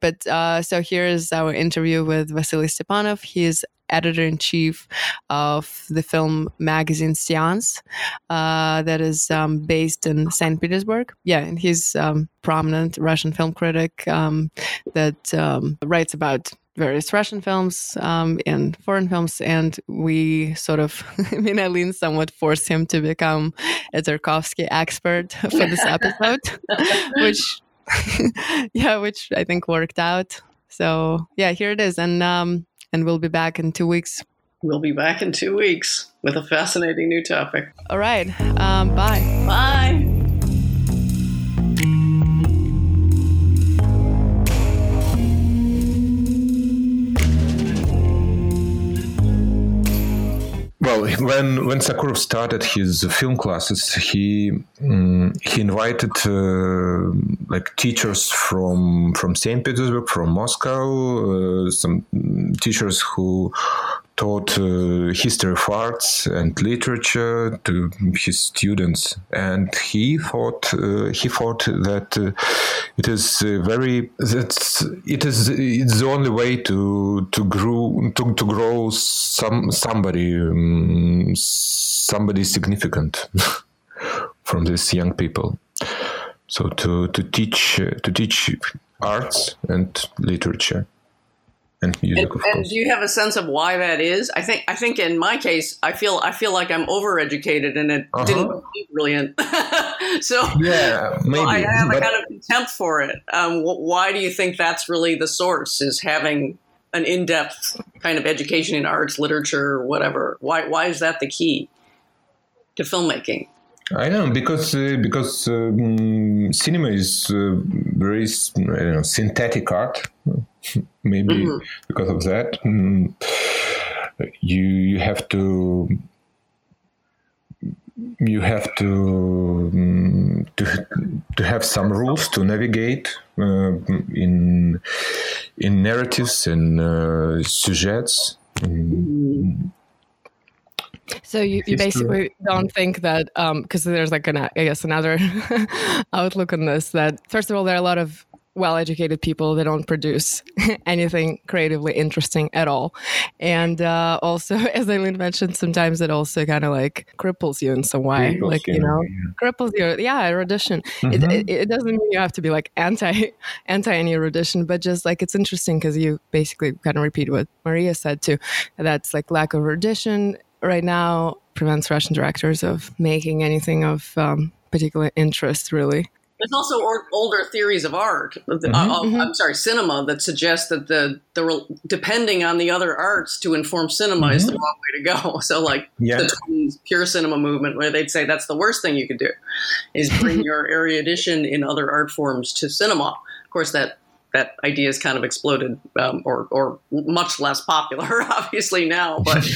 But uh, so here is our interview with Vasily Stepanov. He is editor in chief of the film magazine Seance, uh, that is um, based in St. Petersburg. Yeah, and he's um, prominent Russian film critic um, that um, writes about various Russian films um, and foreign films, and we sort of, I mean, Eileen somewhat forced him to become a Tarkovsky expert for this episode, which, yeah, which I think worked out. So yeah, here it is, and um, and we'll be back in two weeks. We'll be back in two weeks with a fascinating new topic. All right, um, bye. Bye. Well, when when Sokurov started his film classes, he um, he invited uh, like teachers from from Saint Petersburg, from Moscow, uh, some teachers who taught uh, history of arts and literature to his students, and he thought uh, he thought that uh, it is uh, very that it is it's the only way to to grow to, to grow some somebody um, somebody significant from these young people. So to to teach to teach arts and literature and music. And, and, do you have a sense of why that is? I think I think in my case, I feel I feel like I'm overeducated and it uh-huh. didn't be brilliant. so yeah, maybe well, I have but, a kind of contempt for it. Um, why do you think that's really the source? Is having an in-depth kind of education in arts, literature, whatever. Why why is that the key to filmmaking? I know because uh, because um, cinema is uh, very know, synthetic art. Maybe mm-hmm. because of that, mm, you you have to you have to um, to to have some rules to navigate uh, in in narratives and uh, sujets. Mm-hmm. So you, you basically don't think that because um, there's like an I guess another outlook on this that first of all there are a lot of well-educated people that don't produce anything creatively interesting at all and uh, also as eileen mentioned sometimes it also kind of like cripples you in some way cripples like you, know yeah. cripples you yeah erudition mm-hmm. it, it, it, doesn't mean you have to be like anti anti any erudition but just like it's interesting because you basically kind of repeat what maria said too that's like lack of erudition right now prevents Russian directors of making anything of um, particular interest, really. There's also or, older theories of art. Uh, mm-hmm. Uh, mm-hmm. I'm sorry, cinema that suggest that the the depending on the other arts to inform cinema mm-hmm. is the mm-hmm. wrong way to go. So, like yeah. the pure cinema movement, where they'd say that's the worst thing you could do, is bring your erudition in other art forms to cinema. Of course, that that idea has kind of exploded, um, or or much less popular, obviously now, but.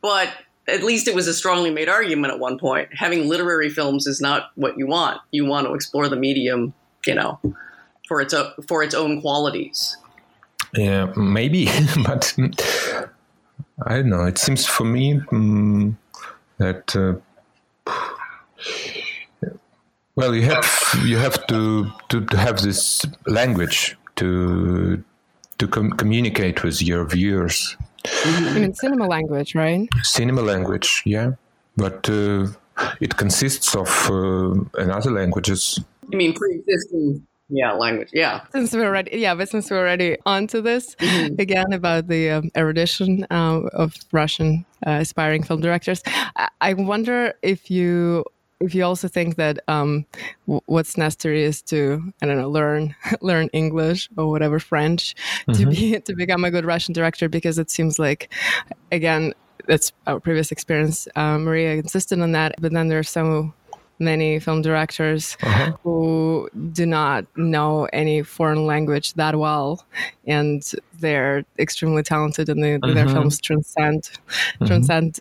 but at least it was a strongly made argument at one point. Having literary films is not what you want. You want to explore the medium, you know, for its own, for its own qualities. Yeah, maybe, but I don't know. It seems for me um, that uh, well, you have you have to, to, to have this language to to com- communicate with your viewers I mean, cinema language, right? Cinema language, yeah. But uh, it consists of uh, another languages. You mean pre-existing yeah language yeah since we're already yeah but since we're already onto this mm-hmm. again about the um, erudition uh, of russian uh, aspiring film directors I-, I wonder if you if you also think that um, what's necessary is to I don't know learn learn English or whatever French mm-hmm. to be to become a good Russian director because it seems like again that's our previous experience. Uh, Maria insisted on that, but then there are so many film directors uh-huh. who do not know any foreign language that well, and they're extremely talented, and they, uh-huh. their films transcend uh-huh. transcend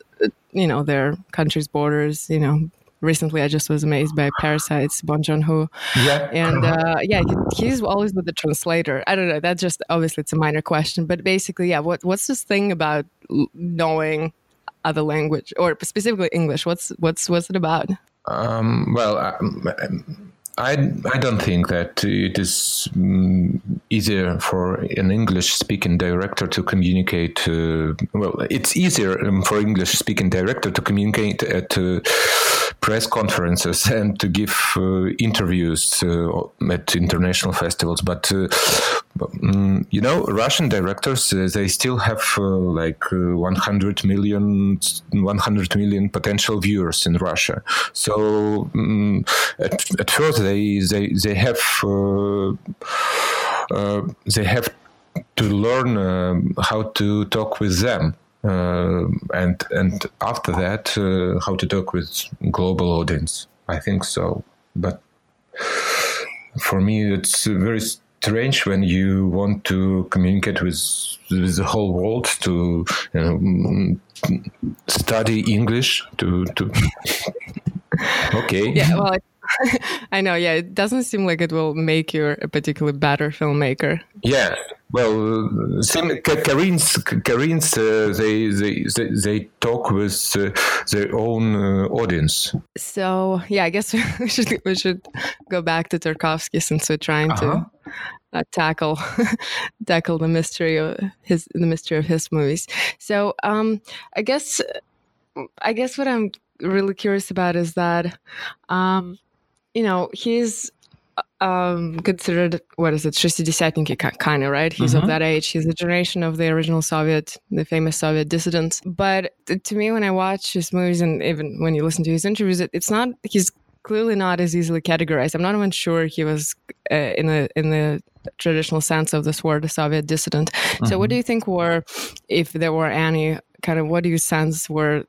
you know their country's borders. You know, recently I just was amazed by Parasites, Bong Joon Ho. Yeah. And uh, yeah, he, he's always with the translator. I don't know. That's just obviously it's a minor question, but basically, yeah. What what's this thing about knowing other language or specifically English? What's what's what's it about? Um, well, um, I, I don't think that it is um, easier for an English speaking director to communicate. Uh, well, it's easier um, for English speaking director to communicate at uh, press conferences and to give uh, interviews uh, at international festivals. But um, you know, Russian directors uh, they still have uh, like 100 million, 100 million potential viewers in Russia. So um, at, at, first they they they have they have to learn uh, how to talk with them uh, and and after that uh, how to talk with global audience i think so but for me it's very strange when you want to communicate with with the whole world to you know, study english to to okay yeah well I know, yeah. It doesn't seem like it will make you a particularly better filmmaker. Yeah, well, Koreans, Koreans uh, they, they, they, they talk with uh, their own uh, audience. So, yeah, I guess we should, we should go back to Tarkovsky since we're trying -huh. to uh, tackle tackle the mystery of his the mystery of his movies. So, um, I guess I guess what I'm really curious about is that, um, you know, he's um, considered what is it, шестидесятники kind of right? He's mm-hmm. of that age. He's a generation of the original Soviet, the famous Soviet dissidents. But to me, when I watch his movies and even when you listen to his interviews, it, it's not. He's clearly not as easily categorized. I'm not even sure he was uh, in the in the traditional sense of this word, a Soviet dissident. Mm-hmm. So, what mm-hmm. do you think were, if there were any kind of, what do you sense were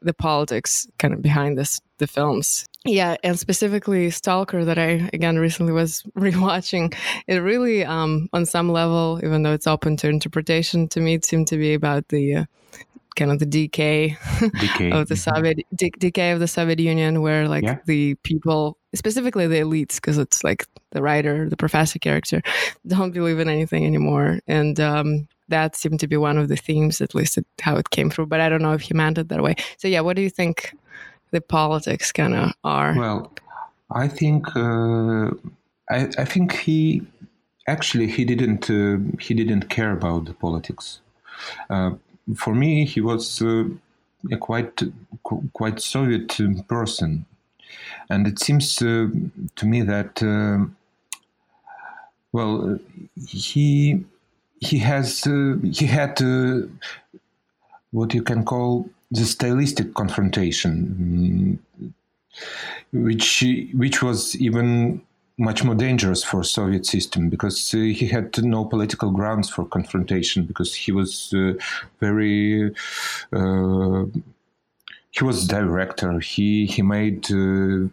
the politics kind of behind this the films? yeah and specifically stalker that i again recently was rewatching it really um on some level even though it's open to interpretation to me it seemed to be about the uh, kind of the decay, decay. of the mm-hmm. soviet de- decay of the soviet union where like yeah. the people specifically the elites because it's like the writer the professor character don't believe in anything anymore and um that seemed to be one of the themes at least how it came through but i don't know if he meant it that way so yeah what do you think the politics kind of are? Well, I think uh, I, I, think he actually he didn't uh, he didn't care about the politics. Uh, for me, he was uh, a quite quite Soviet person, and it seems uh, to me that uh, well he he has he had what you can call the stylistic confrontation, mm, which which was even much more dangerous for Soviet system because uh, he had no political grounds for confrontation because he was uh, very uh, he was director. He he made uh,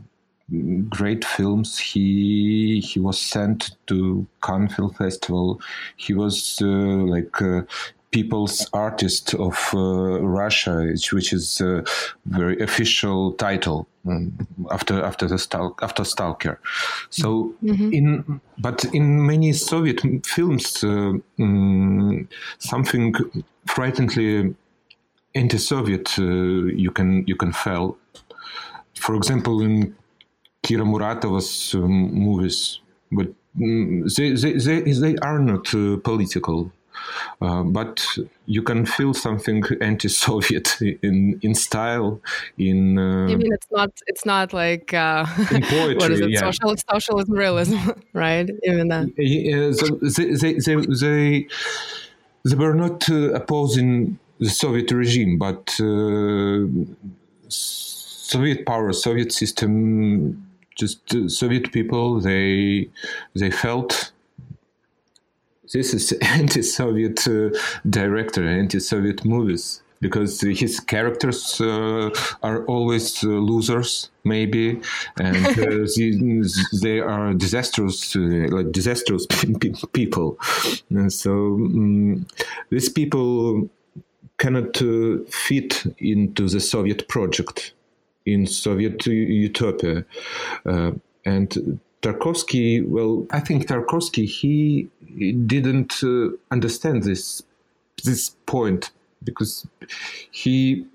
great films. He he was sent to Cannes Film Festival. He was uh, like uh, people's artist of uh, Russia, which is a very official title um, after after the Stal- after Stalker. So mm-hmm. in but in many Soviet films, uh, um, something frighteningly anti-Soviet uh, you can you can feel. For example, in Kira Muratova's um, movies, but um, they, they, they, they are not uh, political uh, but you can feel something anti-Soviet in in style. In uh, you mean it's not it's not like uh, in poetry, what is it? Yeah. Social, socialism, realism, right? Even that. Yeah, so they, they, they, they, they were not uh, opposing the Soviet regime, but uh, Soviet power, Soviet system, just Soviet people. They they felt this is anti-Soviet uh, director, anti-Soviet movies because his characters uh, are always uh, losers maybe and uh, they are disastrous uh, like disastrous people. And so um, these people cannot uh, fit into the soviet project in soviet utopia uh, and Tarkovsky, well, I think Tarkovsky he didn't uh, understand this this point because he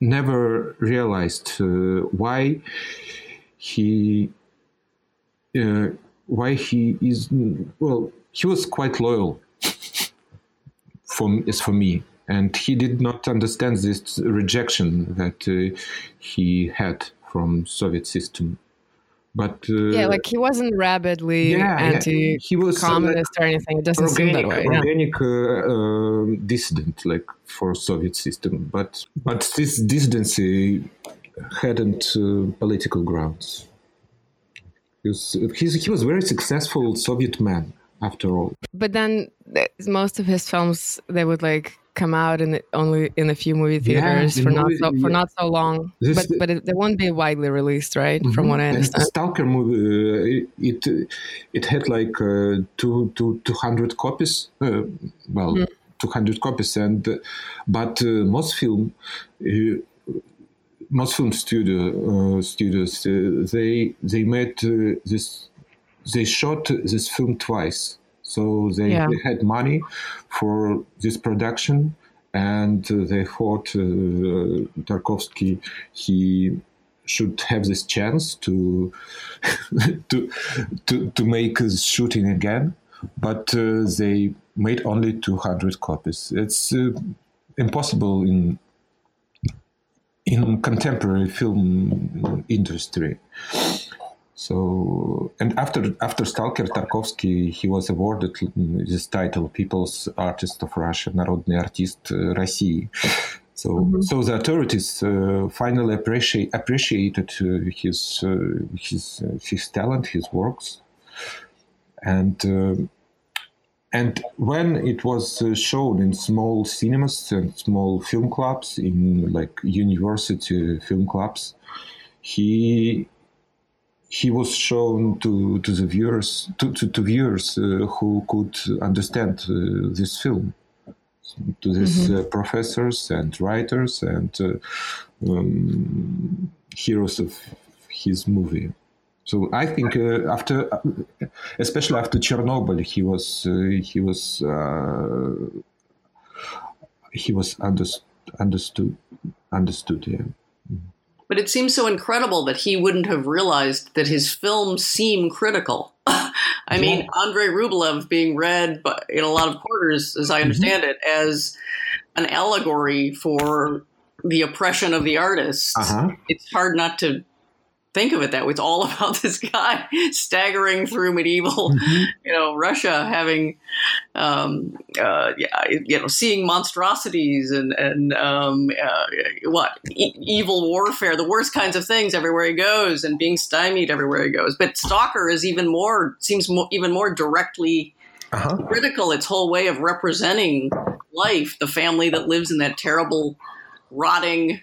never realized uh, why he uh, why he is well he was quite loyal for as for me. And he did not understand this rejection that uh, he had from soviet system but uh, yeah like he wasn't rabidly yeah, anti he was communist uh, or anything it doesn't organic, seem that way organic. Uh, um, dissident like for soviet system but but this dissidency hadn't uh, political grounds he was, he was very successful Soviet man after all. But then most of his films they would like come out in the, only in a few movie theaters yeah, for movie, not so, for yeah. not so long. This, but but it, they won't be widely released, right? Mm-hmm. From what I understand. Stalker movie uh, it it had like uh, two, two, 200 copies. Uh, well, mm-hmm. 200 copies and but uh, Mosfilm uh, Mosfilm studio uh, studios uh, they they made uh, this they shot this film twice so they, yeah. they had money for this production and they thought uh, Tarkovsky he should have this chance to to to to make his shooting again but uh, they made only 200 copies it's uh, impossible in in contemporary film industry. So, and after after Stalker Tarkovsky, he was awarded this title, People's Artist of Russia, Народный артист России. So, mm-hmm. so the authorities uh, finally appreciate, appreciated uh, his uh, his uh, his talent, his works, and uh, and when it was uh, shown in small cinemas and small film clubs, in like university film clubs, he he was shown to, to the viewers to, to, to viewers uh, who could understand uh, this film to these mm-hmm. Uh, professors and writers and uh, um, heroes of his movie so I think uh, after, uh, especially after Chernobyl, he was uh, he was uh, he was understood understood understood. Yeah. But it seems so incredible that he wouldn't have realized that his films seem critical. I yeah. mean, Andrei Rublev being read in a lot of quarters, as I mm-hmm. understand mm-hmm. it, as an allegory for the oppression of the artist. Uh-huh. It's hard not to think of it that way. It's all about this guy staggering through medieval, mm-hmm. you know, Russia, having, um, uh, yeah, you know, seeing monstrosities and and um, uh, what e- evil warfare, the worst kinds of things everywhere he goes, and being stymied everywhere he goes. But Stalker is even more seems more, even more directly. Uh-huh. Critical, its whole way of representing life, the family that lives in that terrible, rotting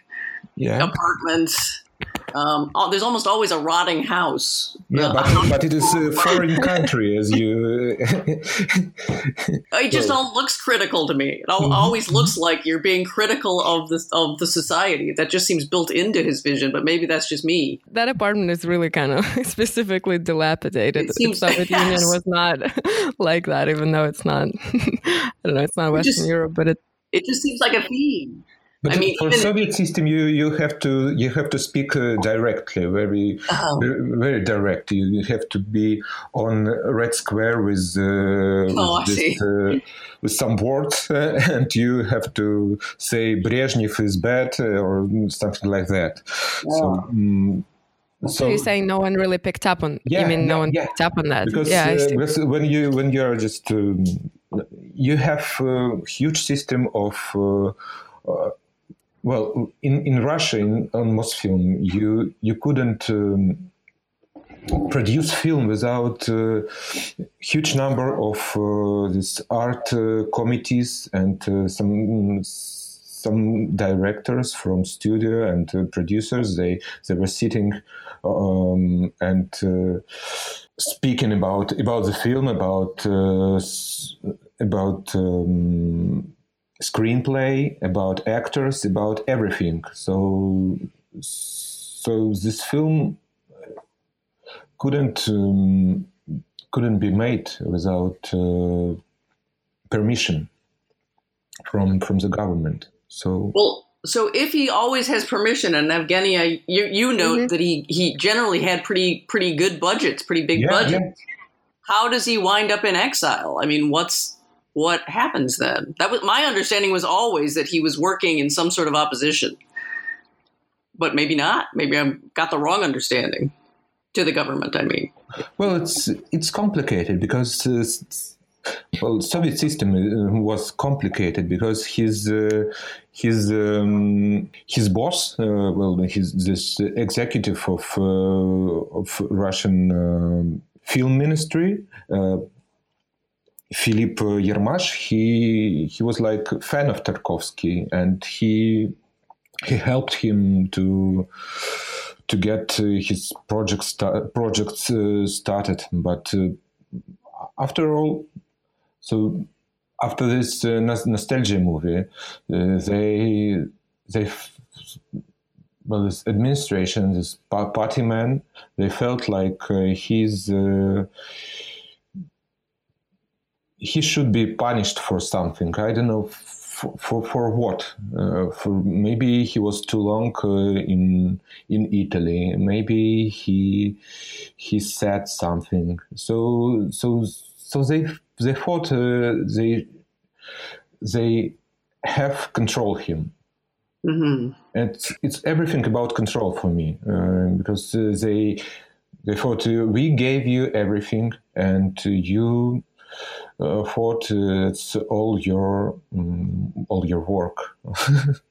yeah. apartments um, oh, there's almost always a rotting house. Yeah, but, but it is a foreign country, as you. it just all looks critical to me. It mm-hmm. always looks like you're being critical of the of the society. That just seems built into his vision, but maybe that's just me. That apartment is really kind of specifically dilapidated. It seems, the Soviet yes. Union was not like that, even though it's not. I don't know. It's not Western just, Europe, but it. It just seems like a theme. But I mean, for even, Soviet system, you, you have to you have to speak uh, directly, very, uh-huh. very, very direct. You, you, have to be on red square with uh, oh, with, this, uh, with, some words, and you have to say Brezhnev is bad uh, or something like that. Yeah. So. Um, so, so, you're saying no one really picked up on? Yeah, you mean no one yeah. picked up on that? Because, yeah, uh, because when you when you are just um, you have a huge system of uh, uh, well, in, in Russia, in, on Mosfilm, you you couldn't um, produce film without a uh, huge number of uh, these art uh, committees and uh, some some directors from studio and uh, producers. They they were sitting um, and uh, speaking about about the film, about about. Um, screenplay, about actors, about everything. So, so this film couldn't um, couldn't be made without uh, permission from from the government. So well, So if he always has permission, and Evgeny, you you note mm-hmm. that he he generally had pretty pretty good budgets, pretty big yeah, budgets. Yeah. How does he wind up in exile? I mean, what's what happens then? That was my understanding was always that he was working in some sort of opposition, but maybe not. Maybe I've got the wrong understanding to the government. I mean, well, it's it's complicated because. Uh, well, Soviet system uh, was complicated because his uh, his um, his boss, uh, well, his this executive of uh, of Russian um, film ministry, uh, Philip Yermash, he he was like a fan of Tarkovsky, and he he helped him to to get his project sta- projects uh, started. But uh, after all, so after this uh, nostalgia movie, uh, they they well, this administration, this party man, they felt like uh, he's uh, he should be punished for something. I don't know for for, for what. Uh, for maybe he was too long uh, in in Italy. Maybe he he said something. So so so they they thought uh, they they have control him. Mm-hmm. It's it's everything about control for me uh, because uh, they they thought uh, we gave you everything and you uh, thought it's all your um, all your work.